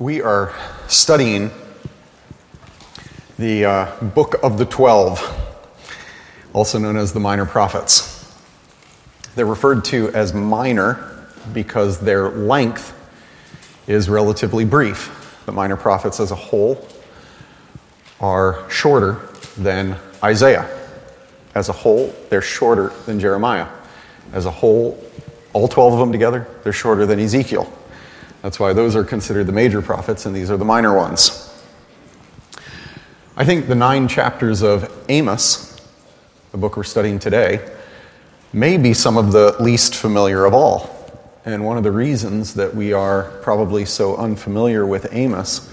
We are studying the uh, Book of the Twelve, also known as the Minor Prophets. They're referred to as minor because their length is relatively brief. The Minor Prophets as a whole are shorter than Isaiah. As a whole, they're shorter than Jeremiah. As a whole, all 12 of them together, they're shorter than Ezekiel. That's why those are considered the major prophets and these are the minor ones. I think the nine chapters of Amos, the book we're studying today, may be some of the least familiar of all. And one of the reasons that we are probably so unfamiliar with Amos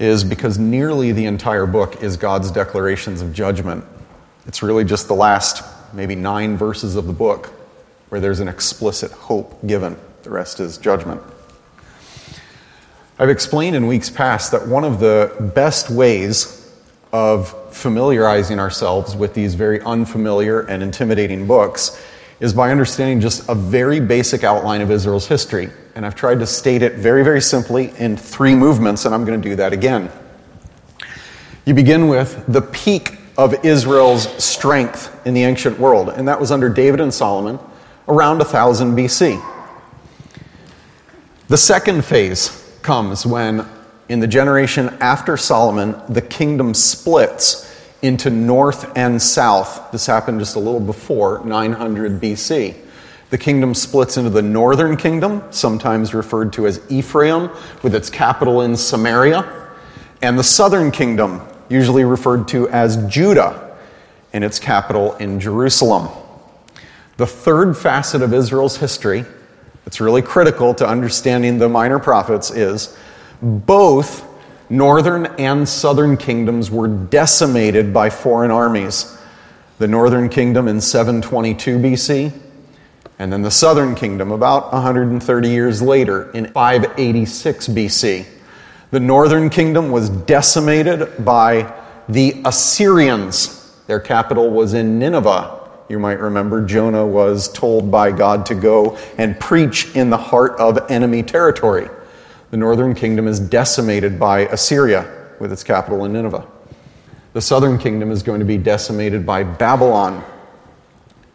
is because nearly the entire book is God's declarations of judgment. It's really just the last maybe nine verses of the book where there's an explicit hope given. The rest is judgment. I've explained in weeks past that one of the best ways of familiarizing ourselves with these very unfamiliar and intimidating books is by understanding just a very basic outline of Israel's history. And I've tried to state it very, very simply in three movements, and I'm going to do that again. You begin with the peak of Israel's strength in the ancient world, and that was under David and Solomon around 1000 BC. The second phase comes when, in the generation after Solomon, the kingdom splits into north and south. This happened just a little before 900 BC. The kingdom splits into the northern kingdom, sometimes referred to as Ephraim, with its capital in Samaria, and the southern kingdom, usually referred to as Judah, and its capital in Jerusalem. The third facet of Israel's history that's really critical to understanding the minor prophets is both northern and southern kingdoms were decimated by foreign armies. The northern kingdom in 722 BC, and then the southern kingdom about 130 years later in 586 BC. The northern kingdom was decimated by the Assyrians. Their capital was in Nineveh. You might remember Jonah was told by God to go and preach in the heart of enemy territory. The northern kingdom is decimated by Assyria with its capital in Nineveh. The southern kingdom is going to be decimated by Babylon,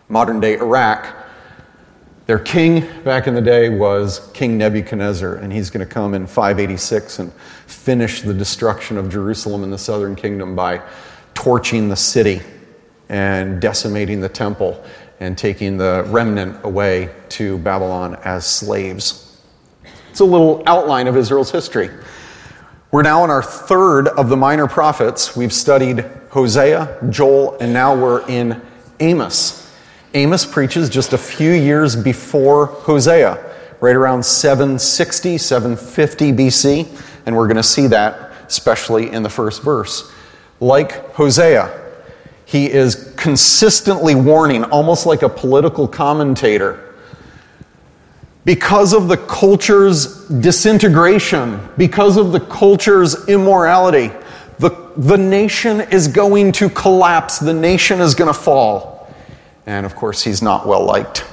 modern day Iraq. Their king back in the day was King Nebuchadnezzar, and he's going to come in 586 and finish the destruction of Jerusalem in the southern kingdom by torching the city and decimating the temple and taking the remnant away to Babylon as slaves. It's a little outline of Israel's history. We're now in our third of the minor prophets. We've studied Hosea, Joel, and now we're in Amos. Amos preaches just a few years before Hosea, right around 760, 750 BC, and we're going to see that especially in the first verse. Like Hosea, he is consistently warning, almost like a political commentator. Because of the culture's disintegration, because of the culture's immorality, the, the nation is going to collapse, the nation is going to fall. And of course, he's not well liked.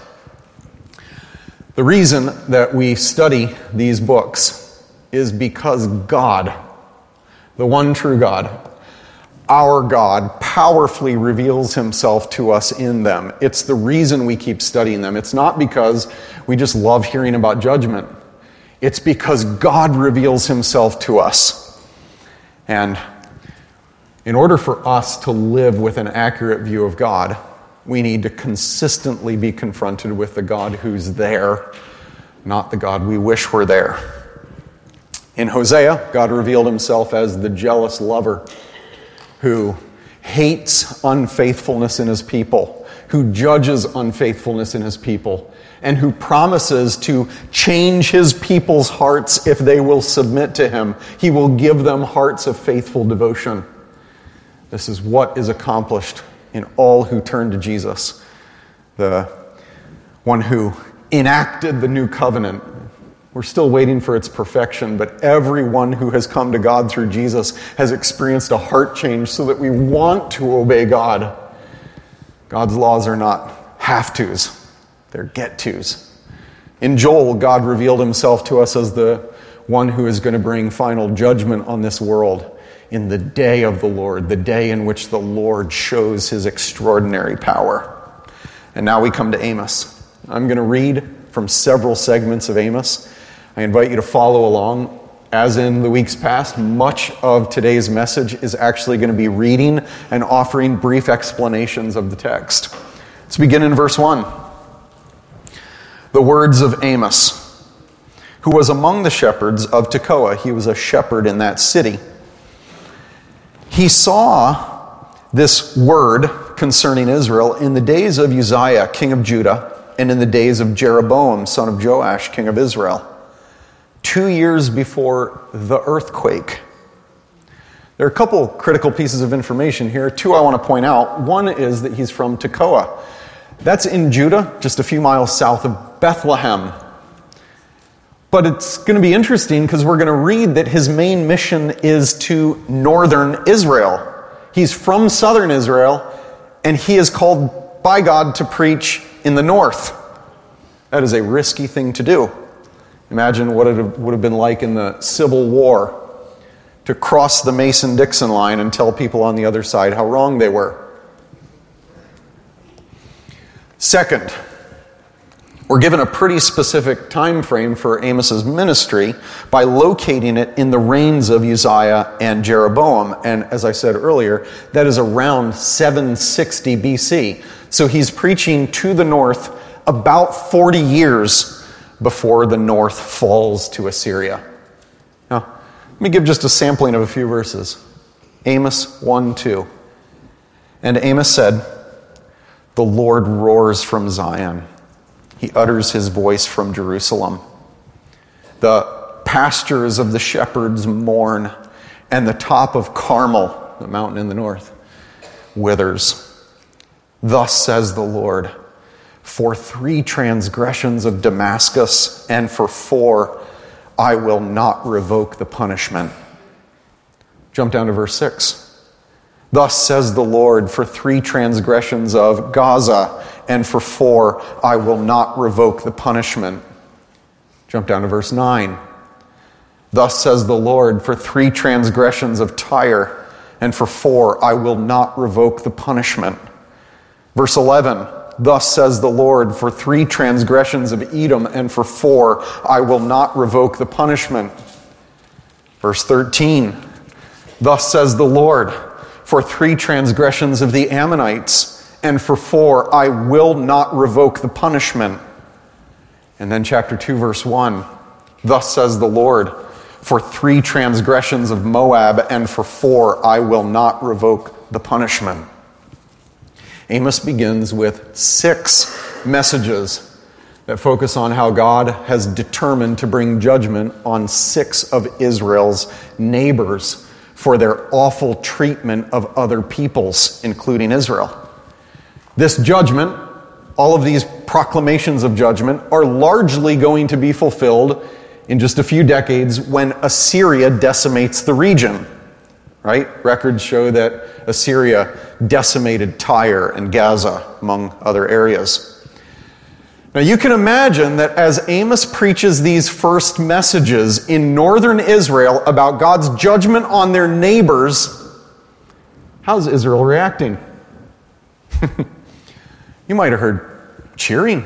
The reason that we study these books is because God, the one true God, our God powerfully reveals himself to us in them. It's the reason we keep studying them. It's not because we just love hearing about judgment, it's because God reveals himself to us. And in order for us to live with an accurate view of God, we need to consistently be confronted with the God who's there, not the God we wish were there. In Hosea, God revealed himself as the jealous lover who hates unfaithfulness in his people, who judges unfaithfulness in his people, and who promises to change his people's hearts if they will submit to him. He will give them hearts of faithful devotion. This is what is accomplished in all who turn to Jesus, the one who enacted the new covenant we're still waiting for its perfection, but everyone who has come to God through Jesus has experienced a heart change so that we want to obey God. God's laws are not have tos, they're get tos. In Joel, God revealed himself to us as the one who is going to bring final judgment on this world in the day of the Lord, the day in which the Lord shows his extraordinary power. And now we come to Amos. I'm going to read from several segments of Amos. I invite you to follow along. As in the weeks past, much of today's message is actually going to be reading and offering brief explanations of the text. Let's begin in verse 1. The words of Amos, who was among the shepherds of Tekoa. He was a shepherd in that city. He saw this word concerning Israel in the days of Uzziah, king of Judah, and in the days of Jeroboam, son of Joash, king of Israel, two years before the earthquake. There are a couple critical pieces of information here. Two I want to point out. One is that he's from Tekoa. That's in Judah, just a few miles south of Bethlehem. But it's going to be interesting because we're going to read that his main mission is to northern Israel. He's from southern Israel, and he is called by God to preach in the north. That is a risky thing to do. Imagine what it would have been like in the Civil War to cross the Mason Dixon line and tell people on the other side how wrong they were. Second, we're given a pretty specific time frame for Amos's ministry by locating it in the reigns of Uzziah and Jeroboam. And as I said earlier, that is around 760 BC. So he's preaching to the north about 40 years before the north falls to Assyria. Now, let me give just a sampling of a few verses. Amos 1 2. And Amos said, The Lord roars from Zion he utters his voice from Jerusalem. The pastures of the shepherds mourn, and the top of Carmel, the mountain in the north, withers. Thus says the Lord For three transgressions of Damascus, and for four, I will not revoke the punishment. Jump down to verse 6. Thus says the Lord, for three transgressions of Gaza, and for four, I will not revoke the punishment. Jump down to verse 9. Thus says the Lord, for three transgressions of Tyre, and for four, I will not revoke the punishment. Verse 11. Thus says the Lord, for three transgressions of Edom, and for four, I will not revoke the punishment. Verse 13. Thus says the Lord, for three transgressions of the Ammonites, and for four, I will not revoke the punishment. And then, chapter 2, verse 1 Thus says the Lord, for three transgressions of Moab, and for four, I will not revoke the punishment. Amos begins with six messages that focus on how God has determined to bring judgment on six of Israel's neighbors for their awful treatment of other peoples, including Israel. This judgment, all of these proclamations of judgment, are largely going to be fulfilled in just a few decades when Assyria decimates the region. Right? Records show that Assyria decimated Tyre and Gaza, among other areas. Now, you can imagine that as Amos preaches these first messages in northern Israel about God's judgment on their neighbors, how's Israel reacting? You might have heard cheering.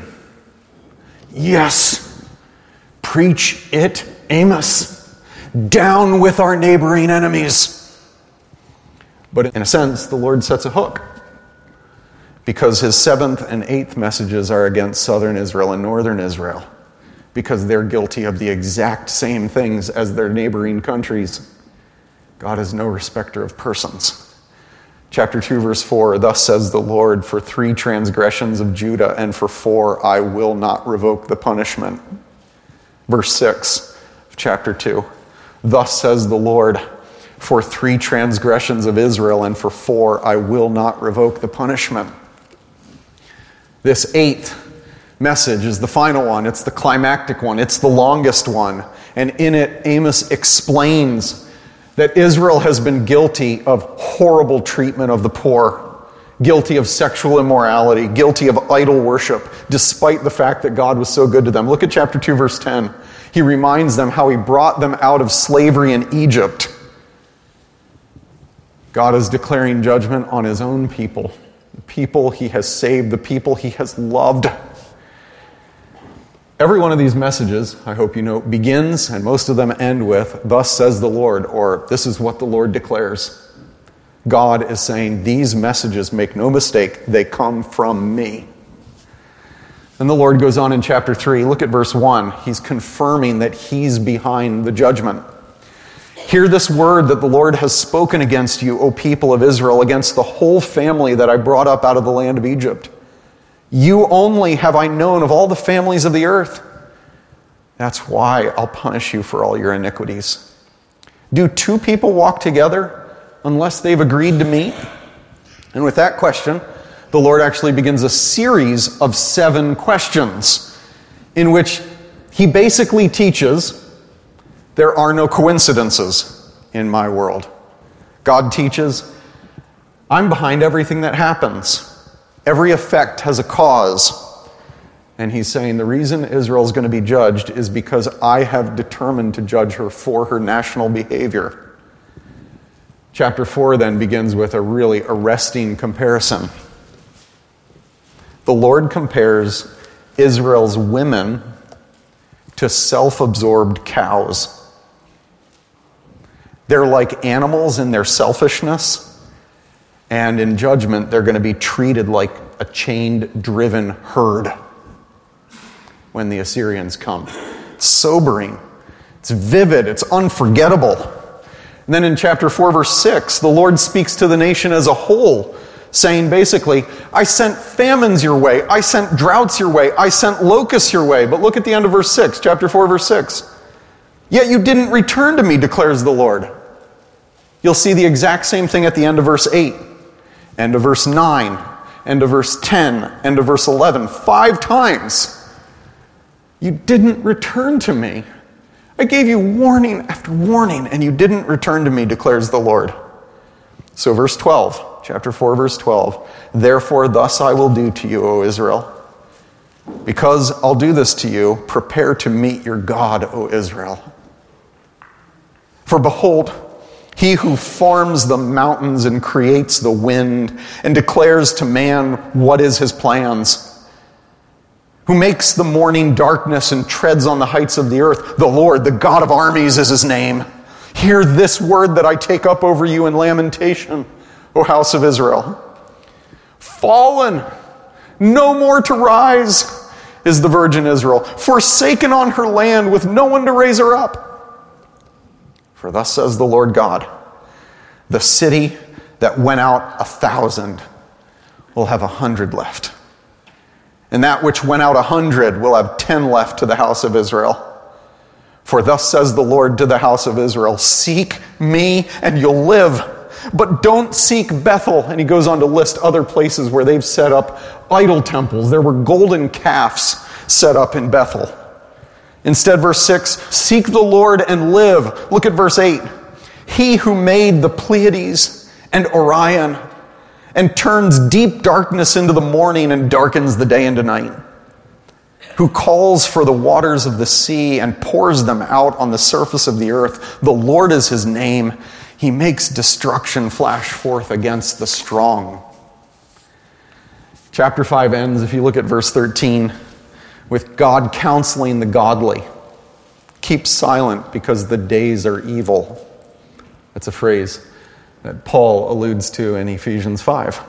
Yes, preach it, Amos. Down with our neighboring enemies. But in a sense, the Lord sets a hook because his seventh and eighth messages are against southern Israel and northern Israel because they're guilty of the exact same things as their neighboring countries. God is no respecter of persons. Chapter 2, verse 4 Thus says the Lord, for three transgressions of Judah, and for four I will not revoke the punishment. Verse 6 of chapter 2 Thus says the Lord, for three transgressions of Israel, and for four I will not revoke the punishment. This eighth message is the final one, it's the climactic one, it's the longest one. And in it, Amos explains that Israel has been guilty of horrible treatment of the poor, guilty of sexual immorality, guilty of idol worship, despite the fact that God was so good to them. Look at chapter 2, verse 10. He reminds them how he brought them out of slavery in Egypt. God is declaring judgment on his own people, the people he has saved, the people he has loved. Every one of these messages, I hope you know, begins and most of them end with, Thus says the Lord, or This is what the Lord declares. God is saying, These messages, make no mistake, they come from me. Then the Lord goes on in chapter 3. Look at verse 1. He's confirming that He's behind the judgment. Hear this word that the Lord has spoken against you, O people of Israel, against the whole family that I brought up out of the land of Egypt. You only have I known of all the families of the earth. That's why I'll punish you for all your iniquities. Do two people walk together unless they've agreed to meet? And with that question, the Lord actually begins a series of seven questions in which he basically teaches there are no coincidences in my world. God teaches I'm behind everything that happens. Every effect has a cause. And he's saying the reason Israel is going to be judged is because I have determined to judge her for her national behavior. Chapter 4 then begins with a really arresting comparison the Lord compares Israel's women to self absorbed cows. They're like animals in their selfishness, and in judgment, they're going to be treated like a chained, driven herd when the Assyrians come. It's sobering, it's vivid, it's unforgettable. And then in chapter 4, verse 6, the Lord speaks to the nation as a whole saying basically, I sent famines your way, I sent droughts your way, I sent locusts your way. But look at the end of verse 6, chapter 4, verse 6. Yet you didn't return to me, declares the Lord. You'll see the exact same thing at the end of verse 8, end of verse 9, end of verse 10, end of verse 11. Five times. You didn't return to me. I gave you warning after warning, and you didn't return to me, declares the Lord. So, verse 12 chapter 4, verse 12. Therefore, thus I will do to you, O Israel. Because I'll do this to you, prepare to meet your God, O Israel. For behold, he who forms the mountains and creates the wind and declares to man what is his plans, who makes the morning darkness and treads on the heights of the earth, the Lord, the God of armies, is his name. Hear this word that I take up over you in lamentation. O house of Israel. Fallen, no more to rise, is the virgin Israel, forsaken on her land with no one to raise her up. For thus says the Lord God the city that went out a thousand will have a hundred left. And that which went out a hundred will have ten left to the house of Israel. For thus says the Lord to the house of Israel Seek me, and you'll live but don't seek Bethel. And he goes on to list other places where they've set up idol temples. There were golden calves set up in Bethel. Instead, verse 6 seek the Lord and live. Look at verse 8. He who made the Pleiades and Orion and turns deep darkness into the morning and darkens the day into night who calls for the waters of the sea and pours them out on the surface of the earth. The Lord is his name. He makes destruction flash forth against the strong. Chapter 5 ends, if you look at verse 13, with God counseling the godly. Keep silent because the days are evil. That's a phrase that Paul alludes to in Ephesians 5.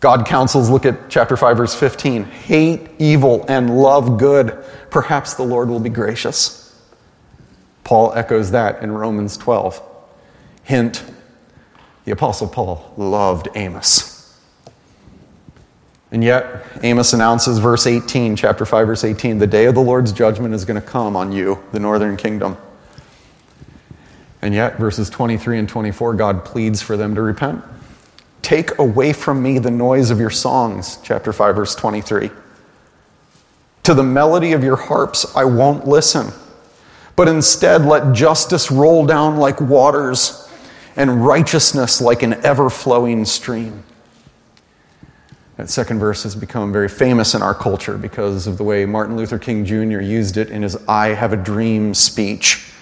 God counsels, look at chapter 5, verse 15. Hate evil and love good. Perhaps the Lord will be gracious. Paul echoes that in Romans 12. Hint the Apostle Paul loved Amos. And yet, Amos announces, verse 18, chapter 5, verse 18, the day of the Lord's judgment is going to come on you, the northern kingdom. And yet, verses 23 and 24, God pleads for them to repent. Take away from me the noise of your songs, chapter 5, verse 23. To the melody of your harps I won't listen, but instead let justice roll down like waters and righteousness like an ever flowing stream. That second verse has become very famous in our culture because of the way Martin Luther King Jr. used it in his I Have a Dream speech.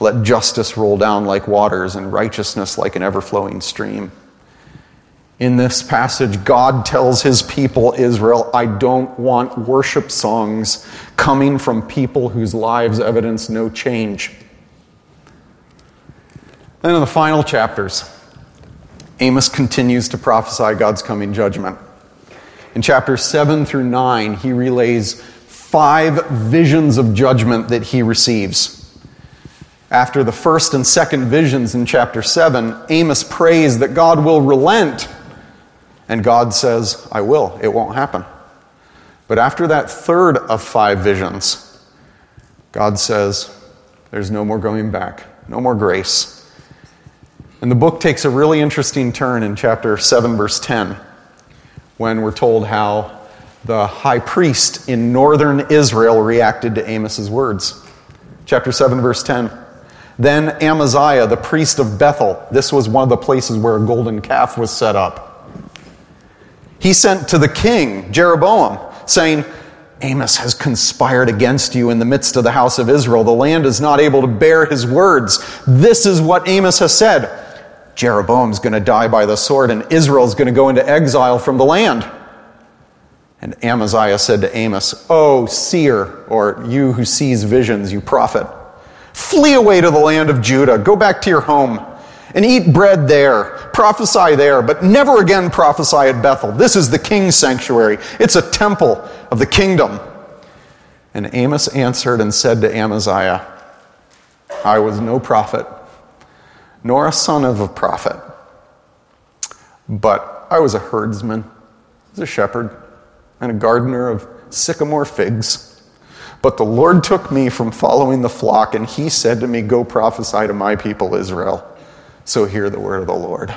Let justice roll down like waters and righteousness like an ever flowing stream. In this passage, God tells his people, Israel, I don't want worship songs coming from people whose lives evidence no change. Then in the final chapters, Amos continues to prophesy God's coming judgment. In chapters 7 through 9, he relays five visions of judgment that he receives. After the first and second visions in chapter 7, Amos prays that God will relent. And God says, I will. It won't happen. But after that third of five visions, God says, There's no more going back, no more grace. And the book takes a really interesting turn in chapter 7, verse 10 when we're told how the high priest in northern Israel reacted to Amos's words. Chapter 7, verse 10. Then Amaziah, the priest of Bethel, this was one of the places where a golden calf was set up. He sent to the king, Jeroboam, saying, Amos has conspired against you in the midst of the house of Israel. The land is not able to bear his words. This is what Amos has said. Jeroboam's going to die by the sword, and Israel's going to go into exile from the land. And Amaziah said to Amos, O seer, or you who sees visions, you prophet, flee away to the land of Judah, go back to your home, and eat bread there, prophesy there, but never again prophesy at Bethel. This is the king's sanctuary, it's a temple of the kingdom. And Amos answered and said to Amaziah, I was no prophet nor a son of a prophet. But I was a herdsman, was a shepherd, and a gardener of sycamore figs. But the Lord took me from following the flock, and he said to me, Go prophesy to my people Israel. So hear the word of the Lord.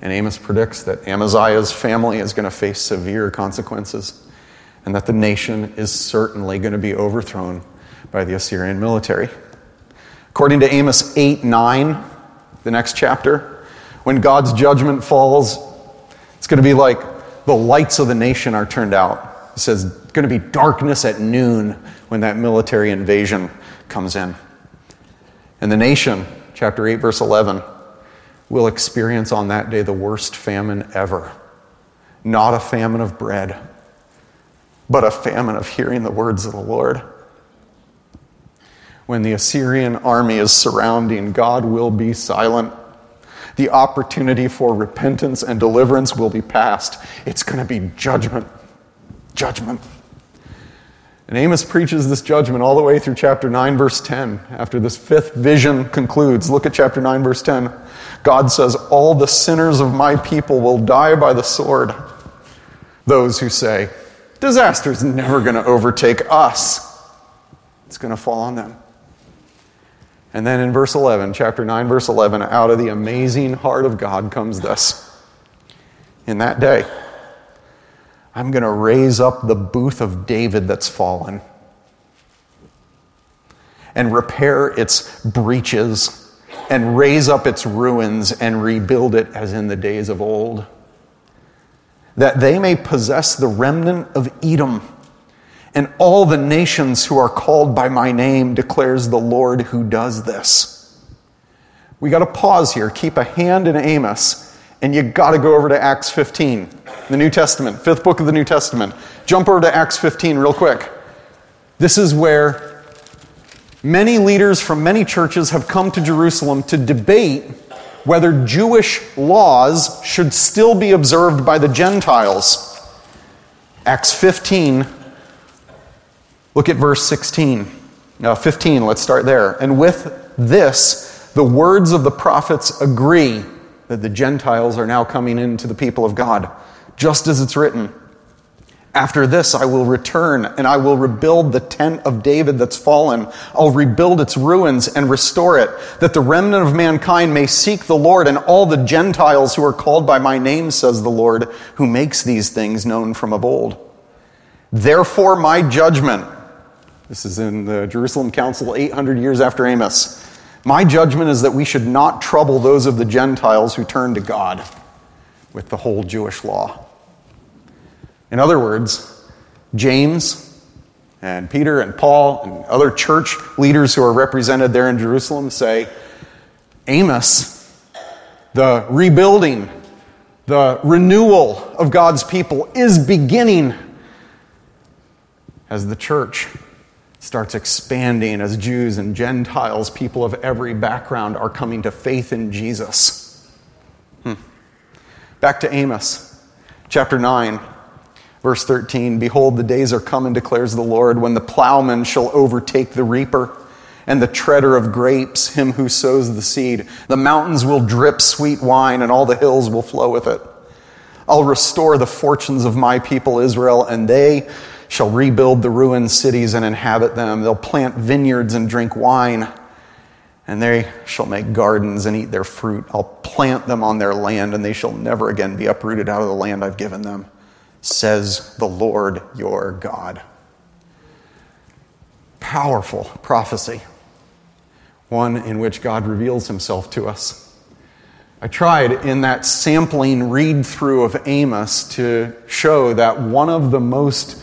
And Amos predicts that Amaziah's family is going to face severe consequences, and that the nation is certainly going to be overthrown by the Assyrian military. According to Amos 8 9, the next chapter, when God's judgment falls, it's going to be like the lights of the nation are turned out. It says it's going to be darkness at noon when that military invasion comes in. And the nation, chapter 8, verse 11, will experience on that day the worst famine ever. Not a famine of bread, but a famine of hearing the words of the Lord when the Assyrian army is surrounding, God will be silent. The opportunity for repentance and deliverance will be past. It's going to be judgment. Judgment. And Amos preaches this judgment all the way through chapter 9, verse 10. After this fifth vision concludes, look at chapter 9, verse 10. God says, All the sinners of my people will die by the sword. Those who say, Disaster is never going to overtake us, it's going to fall on them. And then in verse 11, chapter 9, verse 11, out of the amazing heart of God comes this. In that day, I'm going to raise up the booth of David that's fallen and repair its breaches and raise up its ruins and rebuild it as in the days of old, that they may possess the remnant of Edom and all the nations who are called by my name, declares the Lord who does this. We got to pause here, keep a hand in Amos, and you got to go over to Acts 15, the New Testament, fifth book of the New Testament. Jump over to Acts 15 real quick. This is where many leaders from many churches have come to Jerusalem to debate whether Jewish laws should still be observed by the Gentiles. Acts 15, Look at verse 16. Uh, 15, let's start there. And with this, the words of the prophets agree that the Gentiles are now coming into the people of God, just as it's written. After this, I will return and I will rebuild the tent of David that's fallen. I'll rebuild its ruins and restore it, that the remnant of mankind may seek the Lord and all the Gentiles who are called by my name, says the Lord, who makes these things known from of old. Therefore, my judgment this is in the Jerusalem Council 800 years after Amos. My judgment is that we should not trouble those of the Gentiles who turn to God with the whole Jewish law. In other words, James and Peter and Paul and other church leaders who are represented there in Jerusalem say Amos, the rebuilding, the renewal of God's people is beginning as the church starts expanding, as Jews and Gentiles, people of every background, are coming to faith in Jesus. Hmm. Back to Amos, chapter 9. Verse 13 Behold, the days are coming, declares the Lord, when the plowman shall overtake the reaper and the treader of grapes, him who sows the seed. The mountains will drip sweet wine, and all the hills will flow with it. I'll restore the fortunes of my people Israel, and they shall rebuild the ruined cities and inhabit them. They'll plant vineyards and drink wine, and they shall make gardens and eat their fruit. I'll plant them on their land, and they shall never again be uprooted out of the land I've given them, says the Lord your God. Powerful prophecy one in which God reveals himself to us. I tried in that sampling read through of Amos to show that one of the most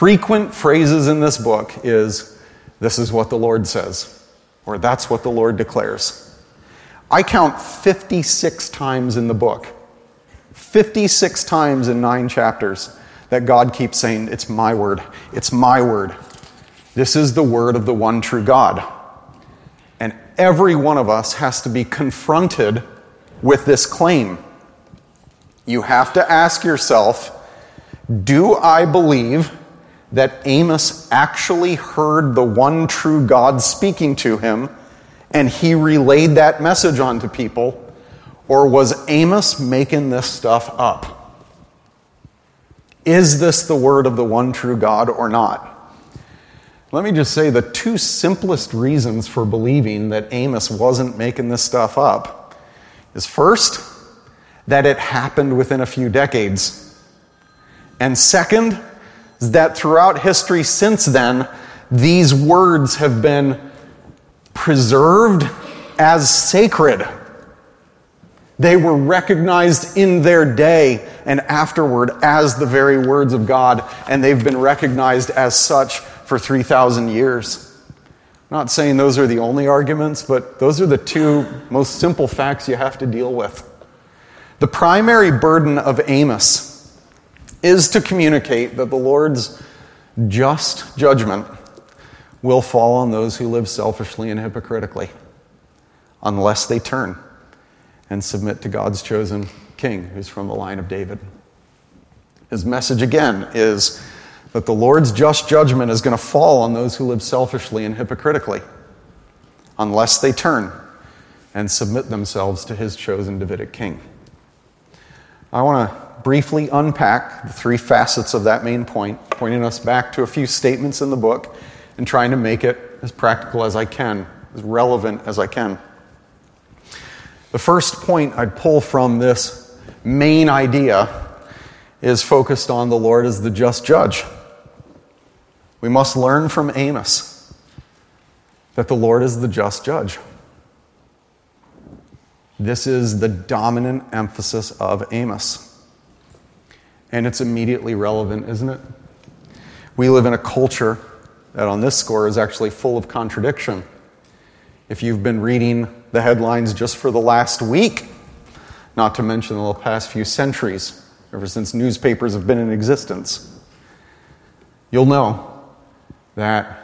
frequent phrases in this book is, This is what the Lord says, or That's what the Lord declares. I count 56 times in the book, 56 times in nine chapters, that God keeps saying, It's my word, it's my word. This is the word of the one true God And every one of us has to be confronted with this claim. You have to ask yourself Do I believe that Amos actually heard the one true God speaking to him and he relayed that message on to people? Or was Amos making this stuff up? Is this the word of the one true God or not? Let me just say the two simplest reasons for believing that Amos wasn't making this stuff up is first, that it happened within a few decades. And second, is that throughout history since then, these words have been preserved as sacred. They were recognized in their day and afterward as the very words of God, and they've been recognized as such for 3,000 years. I'm not saying those are the only arguments, but those are the two most simple facts you have to deal with. The primary burden of Amos is to communicate that the Lord's just judgment will fall on those who live selfishly and hypocritically unless they turn and submit to God's chosen king who's from the line of David. His message again is that the Lord's just judgment is going to fall on those who live selfishly and hypocritically unless they turn and submit themselves to his chosen Davidic king. I want to briefly unpack the three facets of that main point, pointing us back to a few statements in the book and trying to make it as practical as I can, as relevant as I can. The first point I'd pull from this main idea is focused on the Lord as the just judge. We must learn from Amos that the Lord is the just judge. This is the dominant emphasis of Amos. And it's immediately relevant, isn't it? We live in a culture that, on this score, is actually full of contradiction. If you've been reading the headlines just for the last week, not to mention the past few centuries, ever since newspapers have been in existence, you'll know that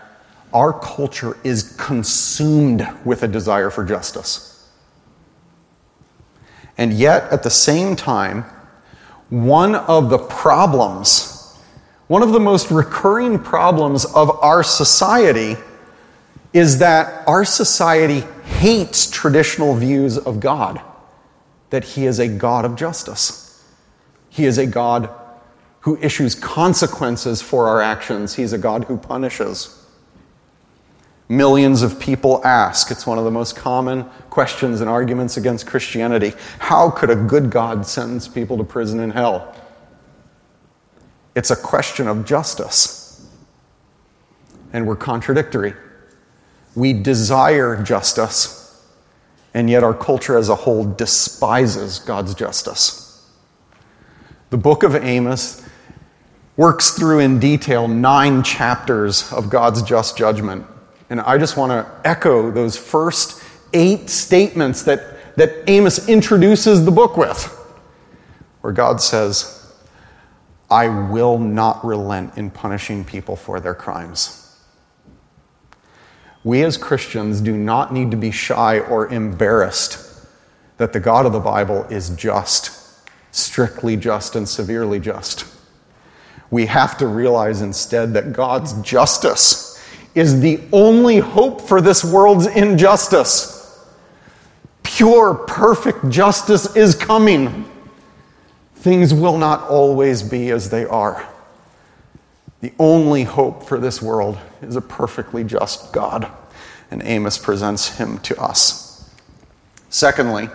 our culture is consumed with a desire for justice. And yet, at the same time, one of the problems, one of the most recurring problems of our society is that our society hates traditional views of God, that He is a God of justice. He is a God who issues consequences for our actions, He's a God who punishes. Millions of people ask, it's one of the most common questions and arguments against Christianity how could a good God sentence people to prison and hell? It's a question of justice. And we're contradictory. We desire justice, and yet our culture as a whole despises God's justice. The book of Amos works through in detail nine chapters of God's just judgment. And I just want to echo those first eight statements that, that Amos introduces the book with, where God says, I will not relent in punishing people for their crimes. We as Christians do not need to be shy or embarrassed that the God of the Bible is just, strictly just, and severely just. We have to realize instead that God's justice is the only hope for this world's injustice. Pure, perfect justice is coming. Things will not always be as they are. The only hope for this world is a perfectly just God, and Amos presents him to us. Secondly,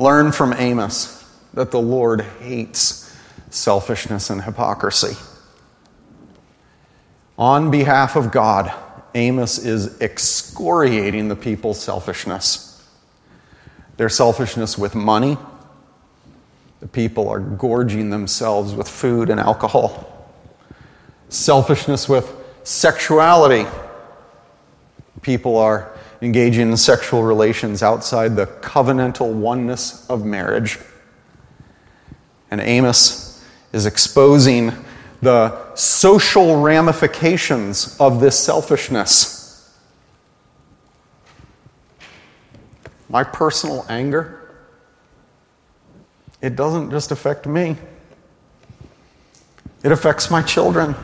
learn from Amos that the Lord hates selfishness and hypocrisy. On behalf of God, Amos is excoriating the people's selfishness. Their selfishness with money. The people are gorging themselves with food and alcohol. Selfishness with sexuality. People are engaging in sexual relations outside the covenantal oneness of marriage. And Amos is exposing the social ramifications of this selfishness. My personal anger, it doesn't just affect me, it affects my children.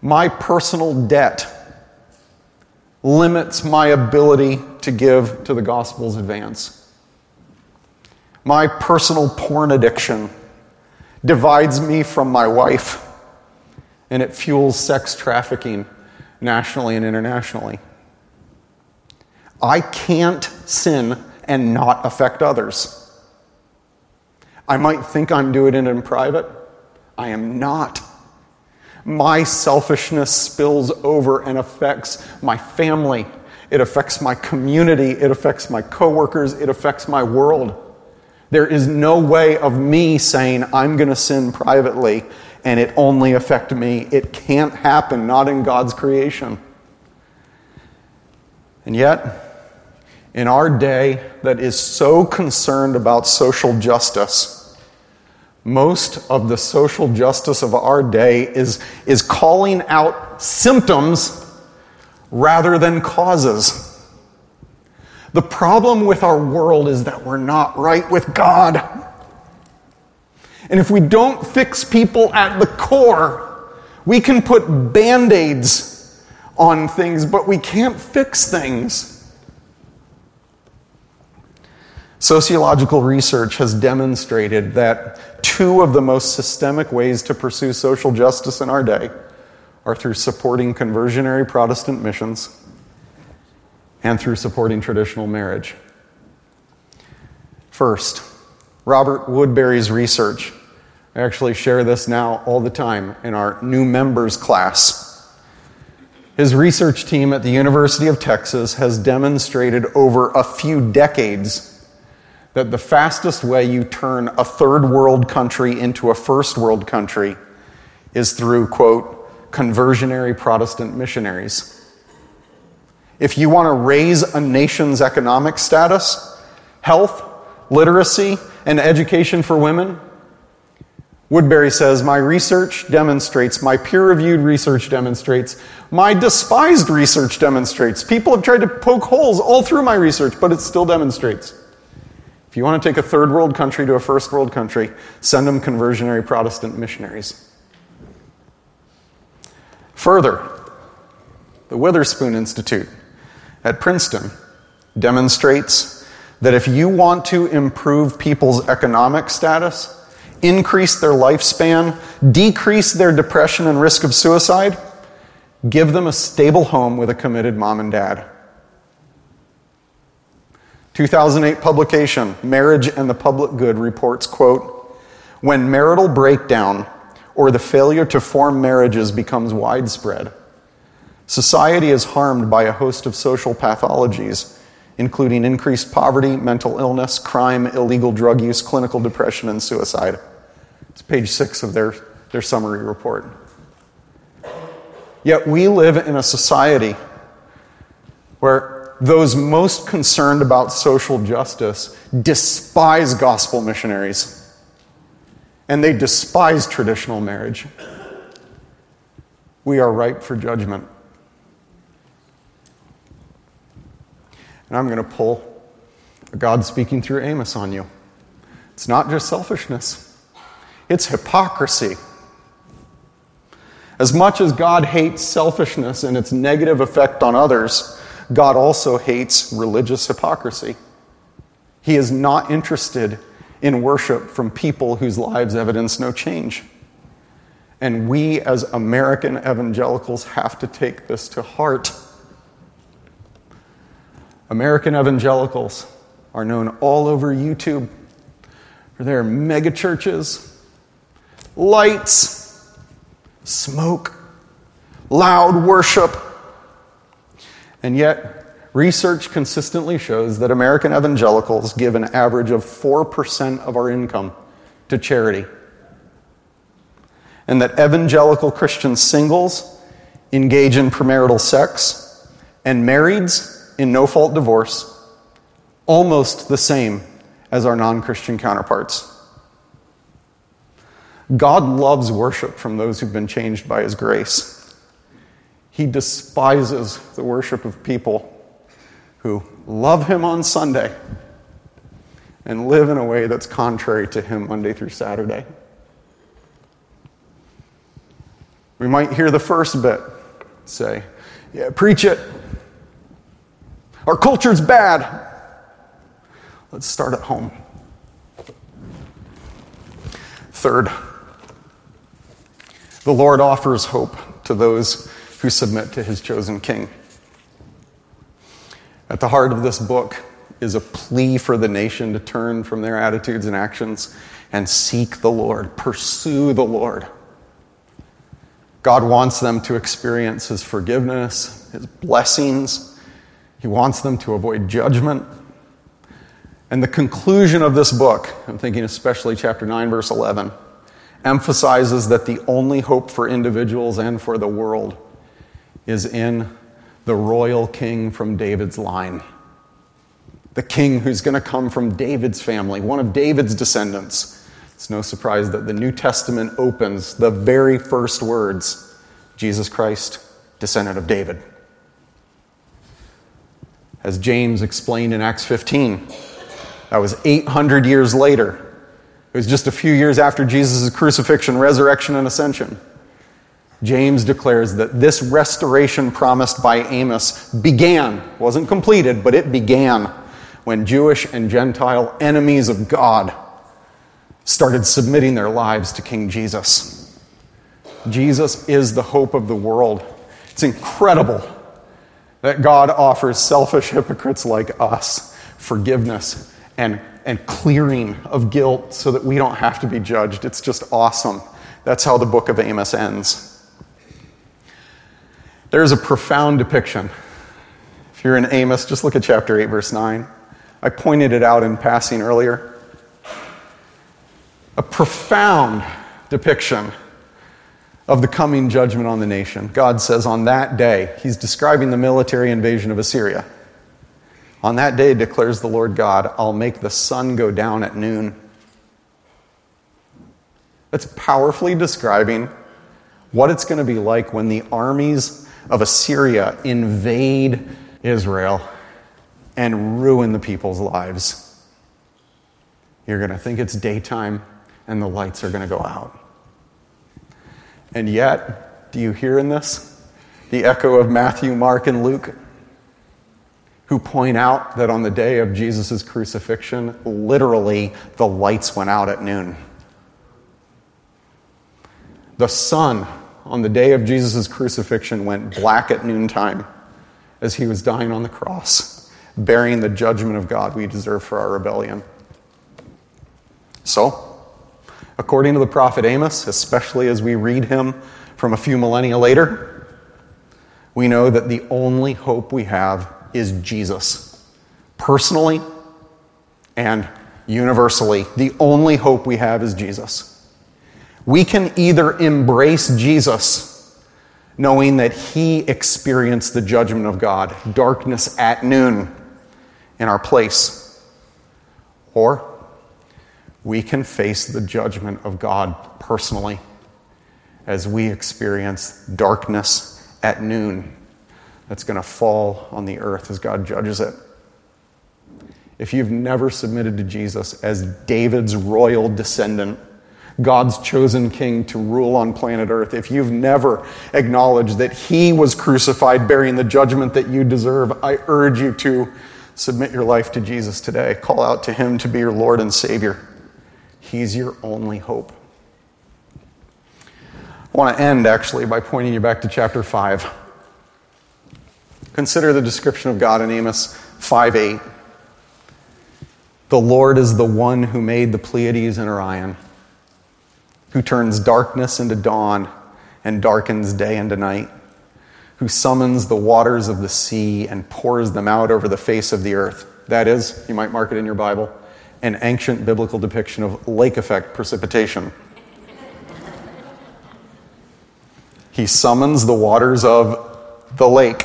My personal debt limits my ability to give to the gospel's advance. My personal porn addiction divides me from my wife, and it fuels sex trafficking nationally and internationally. I can't sin and not affect others. I might think I'm doing it in private. I am not. My selfishness spills over and affects my family. It affects my community. It affects my coworkers. It affects my world. There is no way of me saying, I'm going to sin privately and it only affect me. It can't happen, not in God's creation. And yet, in our day that is so concerned about social justice, most of the social justice of our day is, is calling out symptoms rather than causes. The problem with our world is that we're not right with God. And if we don't fix people at the core, we can put band aids on things, but we can't fix things. Sociological research has demonstrated that two of the most systemic ways to pursue social justice in our day are through supporting conversionary Protestant missions and through supporting traditional marriage. First, Robert Woodberry's research. I actually share this now all the time in our new members class. His research team at the University of Texas has demonstrated over a few decades that the fastest way you turn a third world country into a first world country is through, quote, conversionary Protestant missionaries. If you want to raise a nation's economic status, health, literacy, and education for women, Woodberry says, My research demonstrates, my peer reviewed research demonstrates, my despised research demonstrates. People have tried to poke holes all through my research, but it still demonstrates. If you want to take a third world country to a first world country, send them conversionary Protestant missionaries. Further, the Witherspoon Institute at Princeton demonstrates that if you want to improve people's economic status, increase their lifespan, decrease their depression and risk of suicide, give them a stable home with a committed mom and dad. 2008 publication marriage and the public good reports quote when marital breakdown or the failure to form marriages becomes widespread Society is harmed by a host of social pathologies, including increased poverty, mental illness, crime, illegal drug use, clinical depression, and suicide. It's page six of their, their summary report. Yet we live in a society where those most concerned about social justice despise gospel missionaries and they despise traditional marriage. We are ripe for judgment. And I'm going to pull God speaking through Amos on you. It's not just selfishness, it's hypocrisy. As much as God hates selfishness and its negative effect on others, God also hates religious hypocrisy. He is not interested in worship from people whose lives evidence no change. And we, as American evangelicals, have to take this to heart. American evangelicals are known all over YouTube for their megachurches, lights, smoke, loud worship. And yet, research consistently shows that American evangelicals give an average of 4% of our income to charity. And that evangelical Christian singles engage in premarital sex and marrieds in no fault divorce almost the same as our non Christian counterparts. God loves worship from those who've been changed by his grace. He despises the worship of people who love him on Sunday and live in a way that's contrary to him Monday through Saturday. We might hear the first bit say, Yeah, preach it. Our culture's bad. Let's start at home. Third, the Lord offers hope to those who submit to his chosen king. At the heart of this book is a plea for the nation to turn from their attitudes and actions and seek the Lord, pursue the Lord. God wants them to experience his forgiveness, his blessings, he wants them to avoid judgment. And the conclusion of this book, I'm thinking especially chapter 9, verse 11, emphasizes that the only hope for individuals and for the world is in the royal king from David's line. The king who's going to come from David's family, one of David's descendants. It's no surprise that the New Testament opens the very first words Jesus Christ, descendant of David as James explained in Acts 15. That was 800 years later. It was just a few years after Jesus' crucifixion, resurrection, and ascension. James declares that this restoration promised by Amos began, wasn't completed, but it began when Jewish and Gentile enemies of God started submitting their lives to King Jesus. Jesus is the hope of the world. It's incredible that God offers selfish hypocrites like us forgiveness and, and clearing of guilt so that we don't have to be judged. It's just awesome. That's how the book of Amos ends. There's a profound depiction. If you're in Amos, just look at chapter 8, verse 9. I pointed it out in passing earlier. A profound depiction of the coming judgment on the nation. God says, on that day, He's describing the military invasion of Assyria. On that day, declares the Lord God, I'll make the sun go down at noon. That's powerfully describing what it's going to be like when the armies of Assyria invade Israel and ruin the people's lives. You're going to think it's daytime and the lights are going to go out. And yet, do you hear in this the echo of Matthew, Mark, and Luke, who point out that on the day of Jesus' crucifixion, literally the lights went out at noon. The sun on the day of Jesus' crucifixion went black at noontime as he was dying on the cross, bearing the judgment of God we deserve for our rebellion. So, According to the prophet Amos, especially as we read him from a few millennia later, we know that the only hope we have is Jesus. Personally and universally, the only hope we have is Jesus. We can either embrace Jesus, knowing that he experienced the judgment of God, darkness at noon in our place, or we can face the judgment of God personally as we experience darkness at noon that's going to fall on the earth as God judges it. If you've never submitted to Jesus as David's royal descendant, God's chosen king to rule on planet Earth, if you've never acknowledged that he was crucified bearing the judgment that you deserve, I urge you to submit your life to Jesus today. Call out to him to be your Lord and Savior. He's your only hope. I want to end actually by pointing you back to chapter 5. Consider the description of God in Amos 5 8. The Lord is the one who made the Pleiades and Orion, who turns darkness into dawn and darkens day into night, who summons the waters of the sea and pours them out over the face of the earth. That is, you might mark it in your Bible, an ancient biblical depiction of lake effect precipitation. he summons the waters of the lake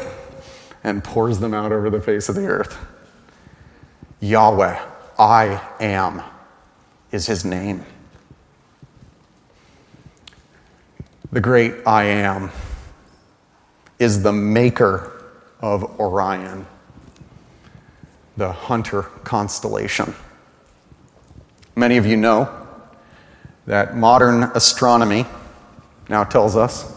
and pours them out over the face of the earth. Yahweh, I am, is his name. The great I am is the maker of Orion, the hunter constellation. Many of you know that modern astronomy now tells us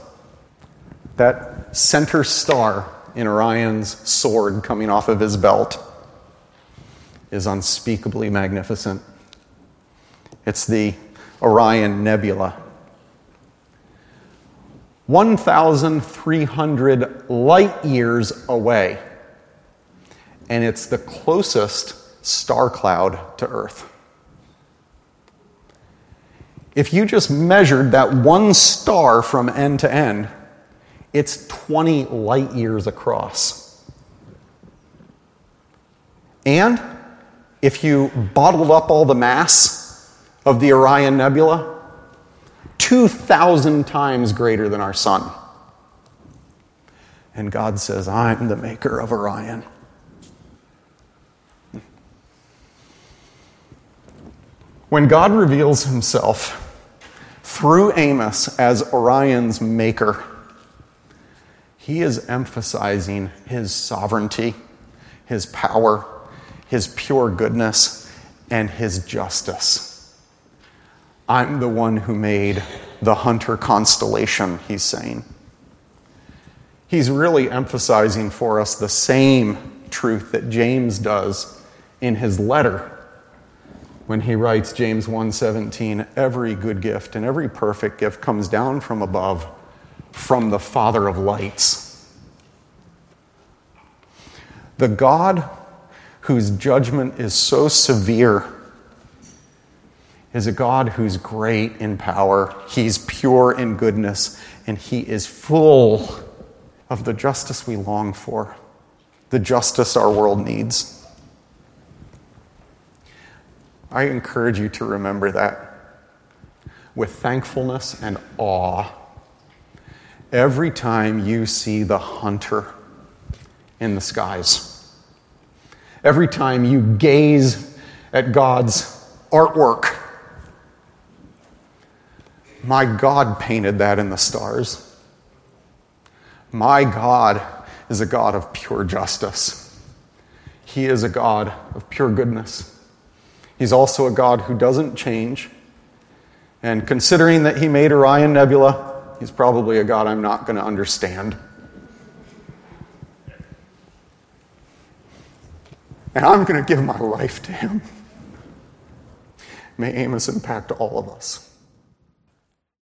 that center star in Orion's sword coming off of his belt is unspeakably magnificent. It's the Orion Nebula. 1,300 light years away, and it's the closest star cloud to Earth. If you just measured that one star from end to end, it's 20 light years across. And if you bottled up all the mass of the Orion Nebula, 2,000 times greater than our sun. And God says, I'm the maker of Orion. When God reveals himself through Amos as Orion's maker, he is emphasizing his sovereignty, his power, his pure goodness, and his justice. I'm the one who made the hunter constellation, he's saying. He's really emphasizing for us the same truth that James does in his letter when he writes James 1:17 every good gift and every perfect gift comes down from above from the Father of lights. The God whose judgment is so severe is a God who's great in power, He's pure in goodness, and He is full of the justice we long for, the justice our world needs. I encourage you to remember that with thankfulness and awe every time you see the hunter in the skies. Every time you gaze at God's artwork. My God painted that in the stars. My God is a God of pure justice. He is a God of pure goodness. He's also a God who doesn't change. And considering that He made Orion Nebula, He's probably a God I'm not going to understand. And I'm going to give my life to him. May Amos impact all of us.